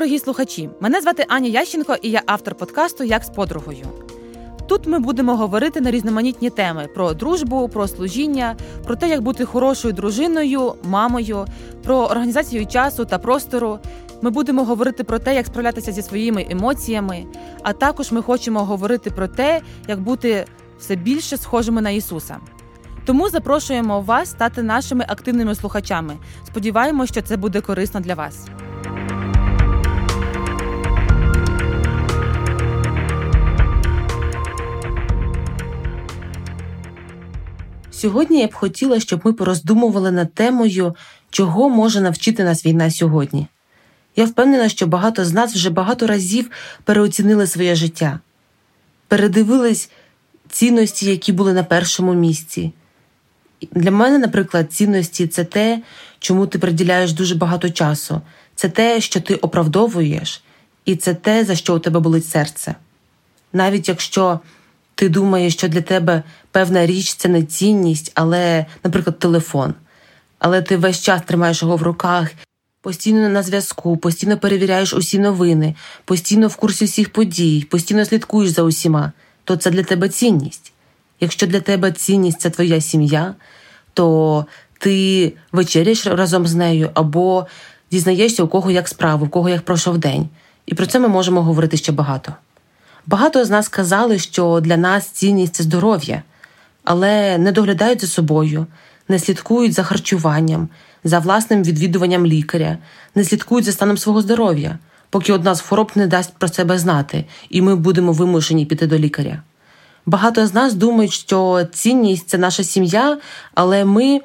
дорогі слухачі! Мене звати Аня Ященко, і я автор подкасту Як з подругою. Тут ми будемо говорити на різноманітні теми про дружбу, про служіння, про те, як бути хорошою дружиною, мамою, про організацію часу та простору. Ми будемо говорити про те, як справлятися зі своїми емоціями, а також ми хочемо говорити про те, як бути все більше схожими на Ісуса. Тому запрошуємо вас стати нашими активними слухачами. Сподіваємося, що це буде корисно для вас. Сьогодні я б хотіла, щоб ми пороздумували над темою, чого може навчити нас війна сьогодні. Я впевнена, що багато з нас вже багато разів переоцінили своє життя, передивились цінності, які були на першому місці. Для мене, наприклад, цінності це те, чому ти приділяєш дуже багато часу, це те, що ти оправдовуєш, і це те, за що у тебе болить серце. Навіть якщо ти думаєш, що для тебе певна річ це не цінність, але, наприклад, телефон. Але ти весь час тримаєш його в руках, постійно на зв'язку, постійно перевіряєш усі новини, постійно в курсі всіх подій, постійно слідкуєш за усіма, то це для тебе цінність. Якщо для тебе цінність це твоя сім'я, то ти вечеряєш разом з нею або дізнаєшся, у кого як справи, у кого як пройшов день. І про це ми можемо говорити ще багато. Багато з нас казали, що для нас цінність це здоров'я, але не доглядають за собою, не слідкують за харчуванням, за власним відвідуванням лікаря, не слідкують за станом свого здоров'я, поки одна з хвороб не дасть про себе знати, і ми будемо вимушені піти до лікаря. Багато з нас думають, що цінність це наша сім'я, але ми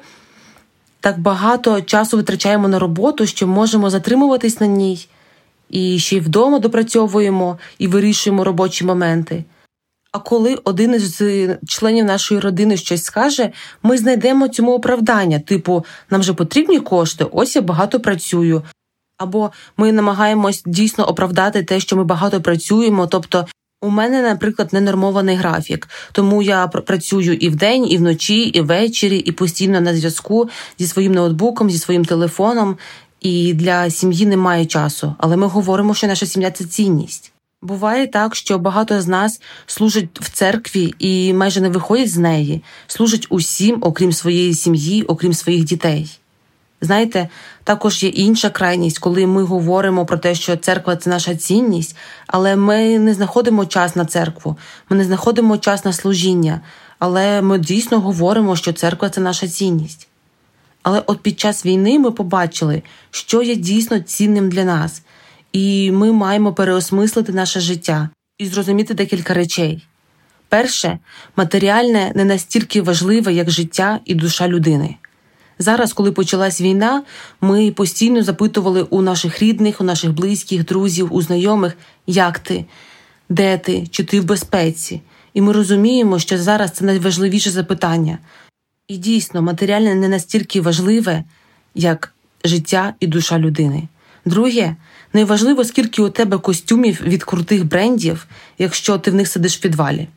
так багато часу витрачаємо на роботу, що можемо затримуватись на ній і ще й вдома допрацьовуємо і вирішуємо робочі моменти. А коли один із членів нашої родини щось скаже, ми знайдемо цьому оправдання, типу, нам же потрібні кошти, ось я багато працюю. Або ми намагаємось дійсно оправдати те, що ми багато працюємо. Тобто, у мене, наприклад, ненормований графік, тому я працюю і вдень, і вночі, і ввечері, і постійно на зв'язку зі своїм ноутбуком, зі своїм телефоном і для сім'ї немає часу, але ми говоримо, що наша сім'я це цінність. Буває так, що багато з нас служать в церкві і майже не виходять з неї, служать усім, окрім своєї сім'ї, окрім своїх дітей. Знаєте, також є інша крайність, коли ми говоримо про те, що церква це наша цінність, але ми не знаходимо час на церкву, ми не знаходимо час на служіння, але ми дійсно говоримо, що церква це наша цінність. Але от під час війни ми побачили, що є дійсно цінним для нас, і ми маємо переосмислити наше життя і зрозуміти декілька речей. Перше, матеріальне не настільки важливе, як життя і душа людини. Зараз, коли почалась війна, ми постійно запитували у наших рідних, у наших близьких, друзів, у знайомих, як ти, де ти, чи ти в безпеці. І ми розуміємо, що зараз це найважливіше запитання. І дійсно, матеріальне не настільки важливе, як життя і душа людини. Друге, найважливо, скільки у тебе костюмів від крутих брендів, якщо ти в них сидиш в підвалі.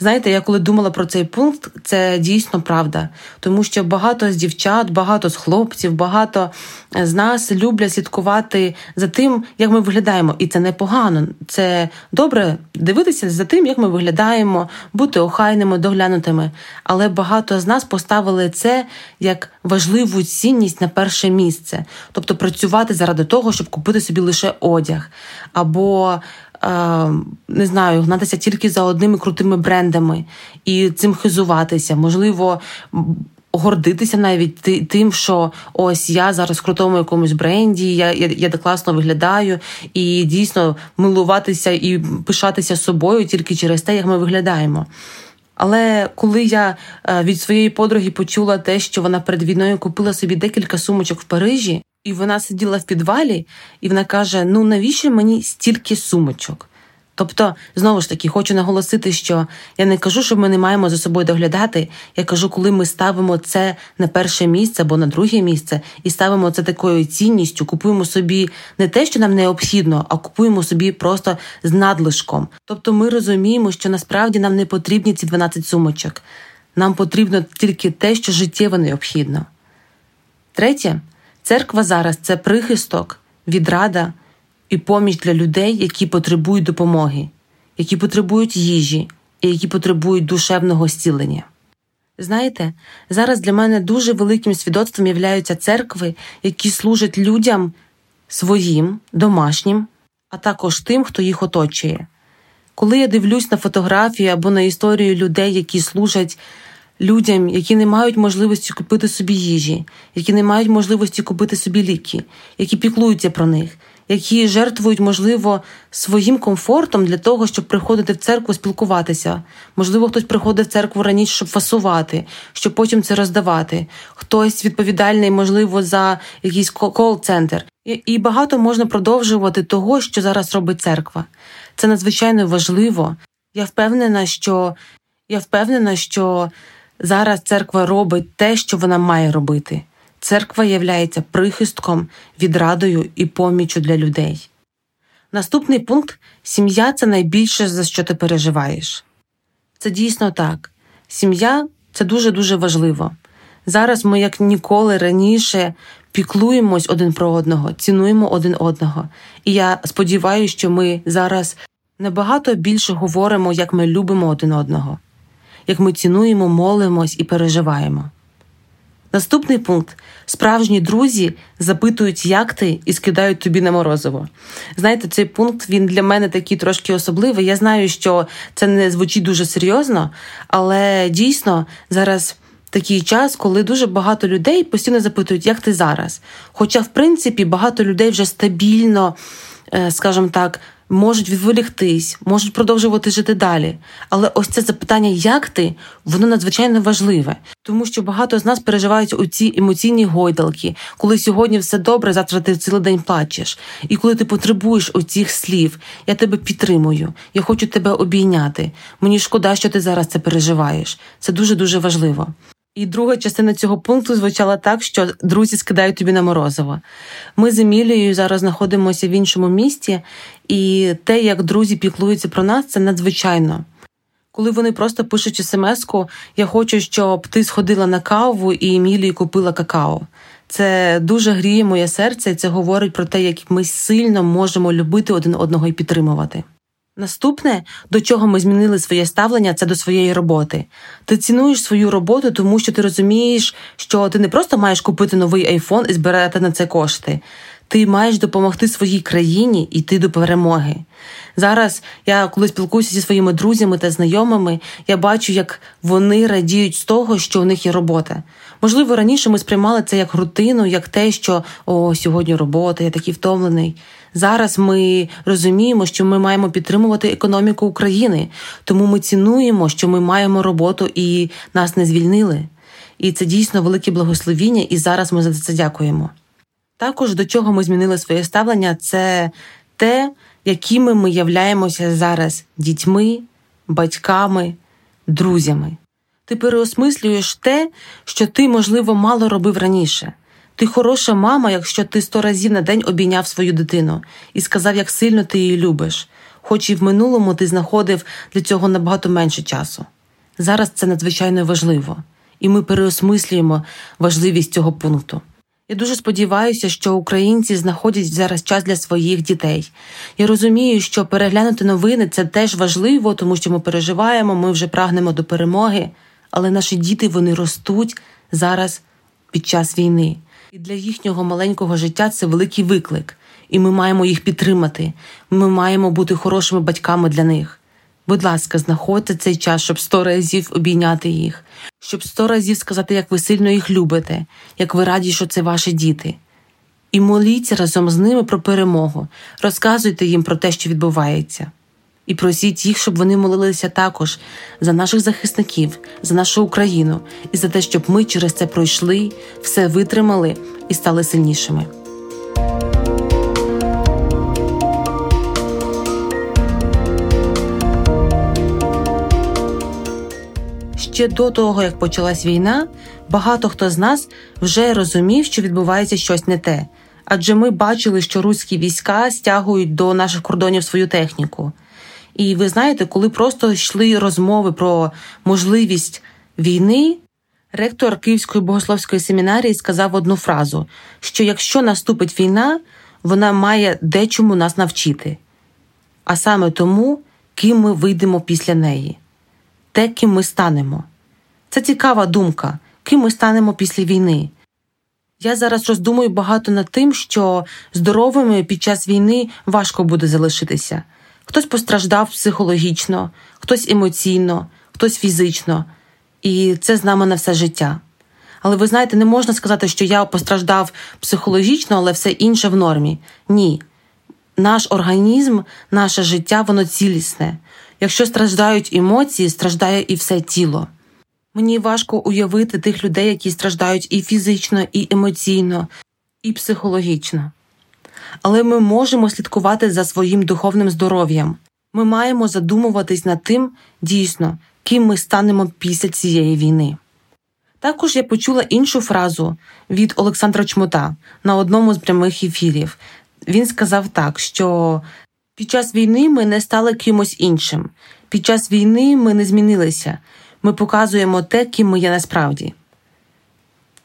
Знаєте, я коли думала про цей пункт, це дійсно правда, тому що багато з дівчат, багато з хлопців, багато з нас люблять слідкувати за тим, як ми виглядаємо, і це непогано. Це добре дивитися за тим, як ми виглядаємо, бути охайними, доглянутими. Але багато з нас поставили це як важливу цінність на перше місце, тобто працювати заради того, щоб купити собі лише одяг або не знаю, гнатися тільки за одними крутими брендами і цим хизуватися, можливо. Гордитися навіть тим, що ось я зараз в крутому якомусь бренді, я я, я так класно виглядаю, і дійсно милуватися і пишатися собою тільки через те, як ми виглядаємо. Але коли я е, від своєї подруги почула те, що вона перед війною купила собі декілька сумочок в Парижі, і вона сиділа в підвалі, і вона каже: Ну навіщо мені стільки сумочок? Тобто, знову ж таки, хочу наголосити, що я не кажу, що ми не маємо за собою доглядати. Я кажу, коли ми ставимо це на перше місце або на друге місце, і ставимо це такою цінністю, купуємо собі не те, що нам необхідно, а купуємо собі просто з надлишком. Тобто, ми розуміємо, що насправді нам не потрібні ці 12 сумочок. Нам потрібно тільки те, що життєво необхідно. Третє. Церква зараз це прихисток, відрада і поміч для людей, які потребують допомоги, які потребують їжі і які потребують душевного зцілення. Знаєте, зараз для мене дуже великим свідоцтвом являються церкви, які служать людям своїм, домашнім, а також тим, хто їх оточує. Коли я дивлюсь на фотографії або на історію людей, які служать людям, які не мають можливості купити собі їжі, які не мають можливості купити собі ліки, які піклуються про них, які жертвують, можливо, своїм комфортом для того, щоб приходити в церкву спілкуватися. Можливо, хтось приходить в церкву раніше, щоб фасувати, щоб потім це роздавати. Хтось відповідальний, можливо, за якийсь кол-центр. І багато можна продовжувати того, що зараз робить церква. Це надзвичайно важливо. Я впевнена, що я впевнена, що зараз церква робить те, що вона має робити. Церква являється прихистком, відрадою і поміччю для людей. Наступний пункт сім'я це найбільше, за що ти переживаєш. Це дійсно так. Сім'я це дуже дуже важливо. Зараз ми, як ніколи раніше, піклуємось один про одного, цінуємо один одного. І я сподіваюся, що ми зараз набагато більше говоримо, як ми любимо один одного, як ми цінуємо, молимось і переживаємо. Наступний пункт: справжні друзі запитують, як ти, і скидають тобі на морозиво. Знаєте, цей пункт він для мене такий трошки особливий. Я знаю, що це не звучить дуже серйозно, але дійсно зараз. Такий час, коли дуже багато людей постійно запитують, як ти зараз. Хоча, в принципі, багато людей вже стабільно, е, скажімо так, можуть відволіктись, можуть продовжувати жити далі. Але ось це запитання, як ти, воно надзвичайно важливе, тому що багато з нас переживають у ці емоційні гойдалки, коли сьогодні все добре, завтра ти цілий день плачеш. І коли ти потребуєш оцих слів, я тебе підтримую, я хочу тебе обійняти. Мені шкода, що ти зараз це переживаєш. Це дуже дуже важливо. І друга частина цього пункту звучала так, що друзі скидають тобі на морозиво. Ми з Емілією зараз знаходимося в іншому місті, і те, як друзі піклуються про нас, це надзвичайно. Коли вони просто пишуть смс-ку, я хочу, щоб ти сходила на каву і Емілії купила какао. Це дуже гріє моє серце, і це говорить про те, як ми сильно можемо любити один одного і підтримувати. Наступне, до чого ми змінили своє ставлення, це до своєї роботи. Ти цінуєш свою роботу, тому що ти розумієш, що ти не просто маєш купити новий айфон і збирати на це кошти. Ти маєш допомогти своїй країні йти до перемоги. Зараз я коли спілкуюся зі своїми друзями та знайомими, я бачу, як вони радіють з того, що у них є робота. Можливо, раніше ми сприймали це як рутину, як те, що о, сьогодні робота, я такий втомлений. Зараз ми розуміємо, що ми маємо підтримувати економіку України, тому ми цінуємо, що ми маємо роботу і нас не звільнили. І це дійсно велике благословіння, і зараз ми за це дякуємо. Також до чого ми змінили своє ставлення, це те, якими ми являємося зараз дітьми, батьками, друзями. Ти переосмислюєш те, що ти, можливо, мало робив раніше. Ти хороша мама, якщо ти сто разів на день обійняв свою дитину і сказав, як сильно ти її любиш, хоч і в минулому ти знаходив для цього набагато менше часу. Зараз це надзвичайно важливо, і ми переосмислюємо важливість цього пункту. Я дуже сподіваюся, що українці знаходять зараз час для своїх дітей. Я розумію, що переглянути новини це теж важливо, тому що ми переживаємо, ми вже прагнемо до перемоги, але наші діти вони ростуть зараз під час війни. І для їхнього маленького життя це великий виклик, і ми маємо їх підтримати. Ми маємо бути хорошими батьками для них. Будь ласка, знаходьте цей час, щоб сто разів обійняти їх, щоб сто разів сказати, як ви сильно їх любите, як ви раді, що це ваші діти. І моліться разом з ними про перемогу, розказуйте їм про те, що відбувається і просіть їх, щоб вони молилися також за наших захисників, за нашу Україну і за те, щоб ми через це пройшли, все витримали і стали сильнішими. Ще до того, як почалась війна, багато хто з нас вже розумів, що відбувається щось не те, адже ми бачили, що руські війська стягують до наших кордонів свою техніку. І ви знаєте, коли просто йшли розмови про можливість війни, ректор Київської богословської семінарії сказав одну фразу: що якщо наступить війна, вона має дечому нас навчити, а саме тому, ким ми вийдемо після неї, те, ким ми станемо. Це цікава думка, ким ми станемо після війни. Я зараз роздумую багато над тим, що здоровими під час війни важко буде залишитися. Хтось постраждав психологічно, хтось емоційно, хтось фізично, і це з нами на все життя. Але ви знаєте, не можна сказати, що я постраждав психологічно, але все інше в нормі. Ні. Наш організм, наше життя, воно цілісне. Якщо страждають емоції, страждає і все тіло. Мені важко уявити тих людей, які страждають і фізично, і емоційно, і психологічно. Але ми можемо слідкувати за своїм духовним здоров'ям. Ми маємо задумуватись над тим, дійсно, ким ми станемо після цієї війни. Також я почула іншу фразу від Олександра Чмота на одному з прямих ефірів. Він сказав так, що під час війни ми не стали кимось іншим, під час війни ми не змінилися, ми показуємо те, ким ми є насправді.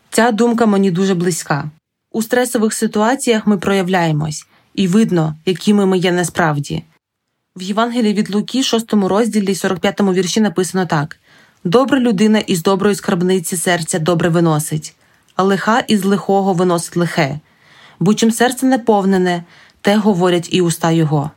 Ця думка мені дуже близька. У стресових ситуаціях ми проявляємось, і видно, якими ми є насправді. В Євангелії від Луки, 6 розділі, 45 вірші написано так Добра людина із доброї скарбниці серця добре виносить, а лиха із лихого виносить лихе, бо чим серце наповнене, те говорять і уста його.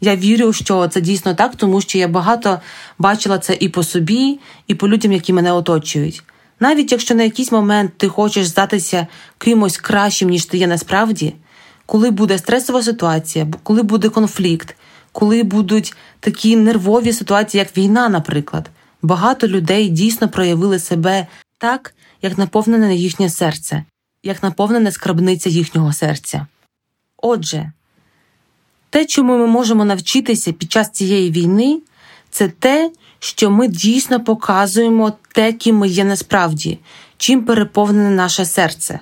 Я вірю, що це дійсно так, тому що я багато бачила це і по собі, і по людям, які мене оточують. Навіть якщо на якийсь момент ти хочеш здатися кимось кращим, ніж ти є насправді, коли буде стресова ситуація, коли буде конфлікт, коли будуть такі нервові ситуації, як війна, наприклад, багато людей дійсно проявили себе так, як наповнене їхнє серце, як наповнене скарбниця їхнього серця. Отже, те, чому ми можемо навчитися під час цієї війни, це те, що ми дійсно показуємо те, ким ми є насправді, чим переповнене наше серце.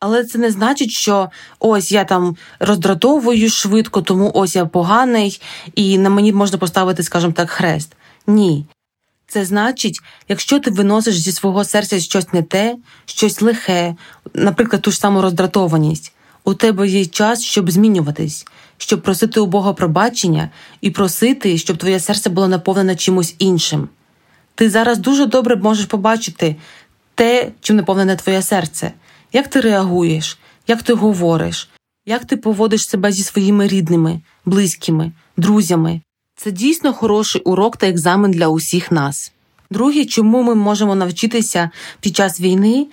Але це не значить, що ось я там роздратовую швидко, тому ось я поганий, і на мені можна поставити, скажімо так, хрест. Ні. Це значить, якщо ти виносиш зі свого серця щось не те, щось лихе, наприклад, ту ж саму роздратованість, у тебе є час, щоб змінюватись, щоб просити у Бога пробачення і просити, щоб твоє серце було наповнене чимось іншим. Ти зараз дуже добре можеш побачити те, чим наповнене твоє серце, як ти реагуєш, як ти говориш, як ти поводиш себе зі своїми рідними, близькими, друзями. Це дійсно хороший урок та екзамен для усіх нас. Друге, чому ми можемо навчитися під час війни,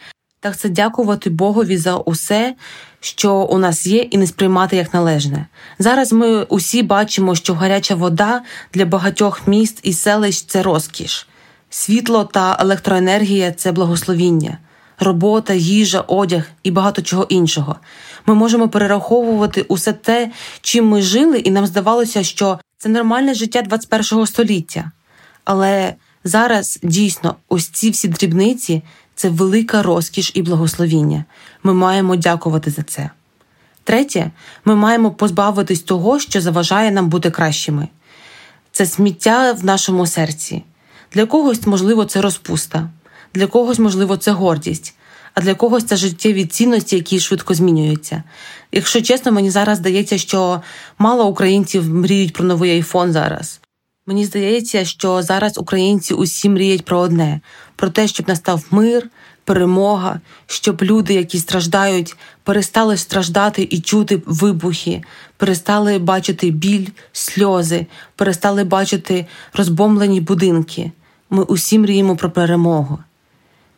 так це дякувати Богові за усе, що у нас є, і не сприймати як належне. Зараз ми усі бачимо, що гаряча вода для багатьох міст і селищ це розкіш, світло та електроенергія це благословіння, робота, їжа, одяг і багато чого іншого. Ми можемо перераховувати усе те, чим ми жили, і нам здавалося, що це нормальне життя 21-го століття. Але зараз дійсно ось ці всі дрібниці це велика розкіш і благословіння. Ми маємо дякувати за це. Третє, ми маємо позбавитись того, що заважає нам бути кращими. Це сміття в нашому серці. Для когось, можливо, це розпуста, для когось, можливо, це гордість, а для когось це життєві цінності, які швидко змінюються. Якщо чесно, мені зараз здається, що мало українців мріють про новий айфон зараз. Мені здається, що зараз українці усі мріють про одне: про те, щоб настав мир, перемога, щоб люди, які страждають, перестали страждати і чути вибухи, перестали бачити біль, сльози, перестали бачити розбомблені будинки. Ми усі мріємо про перемогу.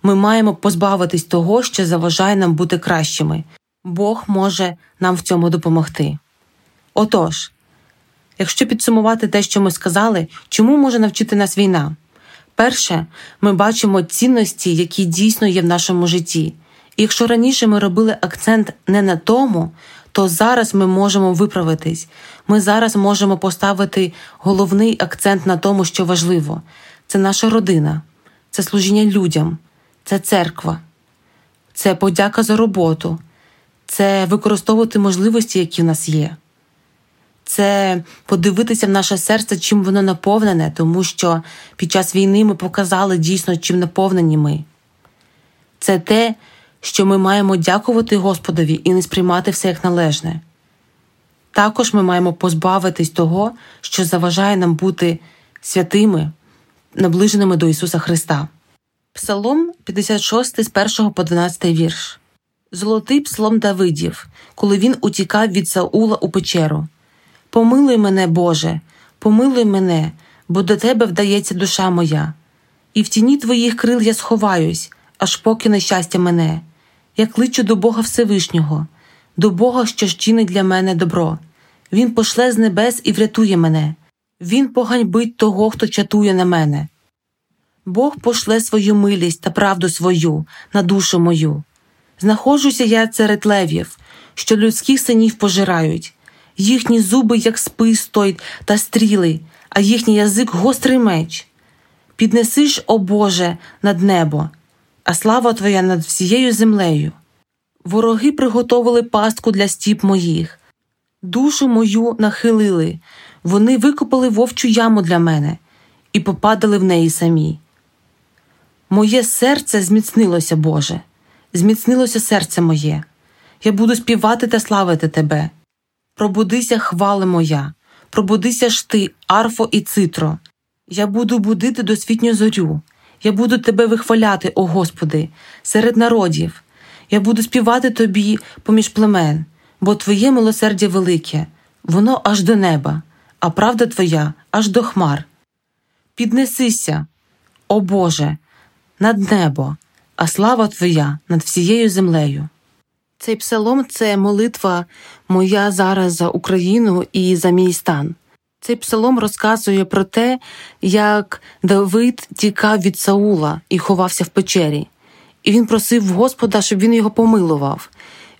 Ми маємо позбавитись того, що заважає нам бути кращими. Бог може нам в цьому допомогти. Отож. Якщо підсумувати те, що ми сказали, чому може навчити нас війна? Перше, ми бачимо цінності, які дійсно є в нашому житті. І якщо раніше ми робили акцент не на тому, то зараз ми можемо виправитись. Ми зараз можемо поставити головний акцент на тому, що важливо: це наша родина, це служіння людям, це церква, це подяка за роботу, це використовувати можливості, які в нас є це подивитися в наше серце, чим воно наповнене, тому що під час війни ми показали дійсно, чим наповнені ми. Це те, що ми маємо дякувати Господові і не сприймати все як належне. Також ми маємо позбавитись того, що заважає нам бути святими, наближеними до Ісуса Христа. Псалом 56 з 1 по 12 вірш. Золотий псалом Давидів, коли він утікав від Саула у печеру. Помилуй мене, Боже, помилуй мене, бо до тебе вдається душа моя. І в тіні твоїх крил я сховаюсь, аж поки нещастя мене. Я кличу до Бога Всевишнього, до Бога, що ж чинить для мене добро. Він пошле з небес і врятує мене. Він поганьбить того, хто чатує на мене. Бог пошле свою милість та правду свою на душу мою. Знаходжуся я серед левів, що людських синів пожирають, їхні зуби, як спис той та стріли, а їхній язик гострий меч. Піднесиш, о Боже, над небо, а слава Твоя над всією землею. Вороги приготовили пастку для стіп моїх, душу мою нахилили, вони викопали вовчу яму для мене і попадали в неї самі. Моє серце зміцнилося, Боже, зміцнилося серце моє. Я буду співати та славити Тебе. Пробудися, хвали моя, пробудися ж ти, арфо і цитро. Я буду будити досвітню зорю. Я буду тебе вихваляти, о Господи, серед народів. Я буду співати тобі поміж племен, бо Твоє милосердя велике, воно аж до неба, а правда Твоя аж до хмар. Піднесися, о Боже, над небо, а слава Твоя над всією землею. Цей псалом це молитва моя зараз за Україну і за мій стан. Цей псалом розказує про те, як Давид тікав від Саула і ховався в печері, і він просив Господа, щоб він його помилував.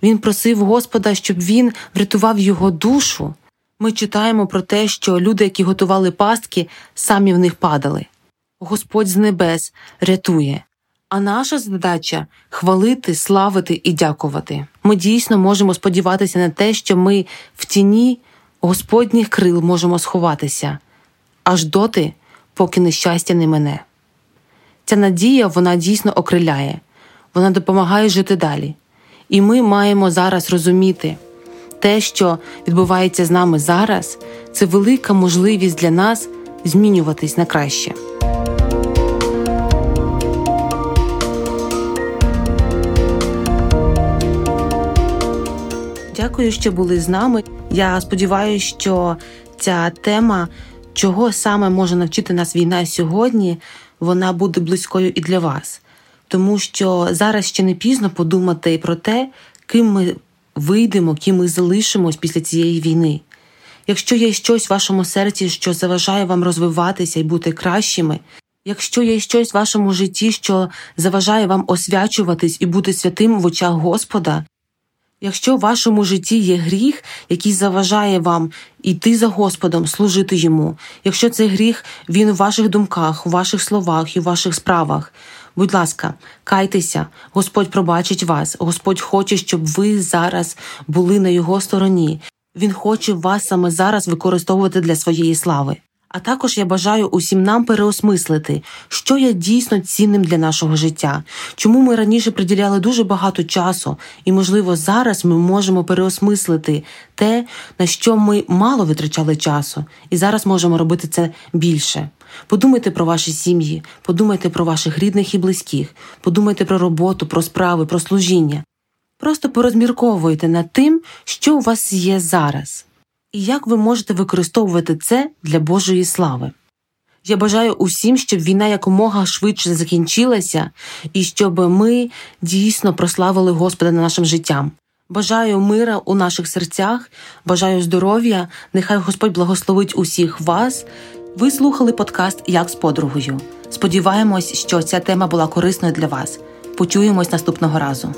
Він просив Господа, щоб він врятував його душу. Ми читаємо про те, що люди, які готували пастки, самі в них падали. Господь з небес рятує. А наша задача хвалити, славити і дякувати. Ми дійсно можемо сподіватися на те, що ми в тіні Господніх крил можемо сховатися аж доти, поки нещастя не мене. Ця надія вона дійсно окриляє, вона допомагає жити далі. І ми маємо зараз розуміти те, що відбувається з нами зараз, це велика можливість для нас змінюватись на краще. Дякую, що були з нами. Я сподіваюся, що ця тема, чого саме може навчити нас війна сьогодні, вона буде близькою і для вас, тому що зараз ще не пізно подумати про те, ким ми вийдемо, ким ми залишимось після цієї війни. Якщо є щось в вашому серці, що заважає вам розвиватися і бути кращими, якщо є щось в вашому житті, що заважає вам освячуватись і бути святим в очах Господа, Якщо в вашому житті є гріх, який заважає вам йти за Господом, служити йому, якщо цей гріх він у ваших думках, у ваших словах і у ваших справах, будь ласка, кайтеся, Господь пробачить вас, Господь хоче, щоб ви зараз були на його стороні. Він хоче вас саме зараз використовувати для своєї слави. А також я бажаю усім нам переосмислити, що є дійсно цінним для нашого життя, чому ми раніше приділяли дуже багато часу, і, можливо, зараз ми можемо переосмислити те, на що ми мало витрачали часу, і зараз можемо робити це більше. Подумайте про ваші сім'ї, подумайте про ваших рідних і близьких, подумайте про роботу, про справи, про служіння. Просто порозмірковуйте над тим, що у вас є зараз і як ви можете використовувати це для Божої слави. Я бажаю усім, щоб війна якомога швидше закінчилася і щоб ми дійсно прославили Господа на нашим життям. Бажаю мира у наших серцях, бажаю здоров'я, нехай Господь благословить усіх вас. Ви слухали подкаст Як з подругою. Сподіваємось, що ця тема була корисною для вас. Почуємось наступного разу.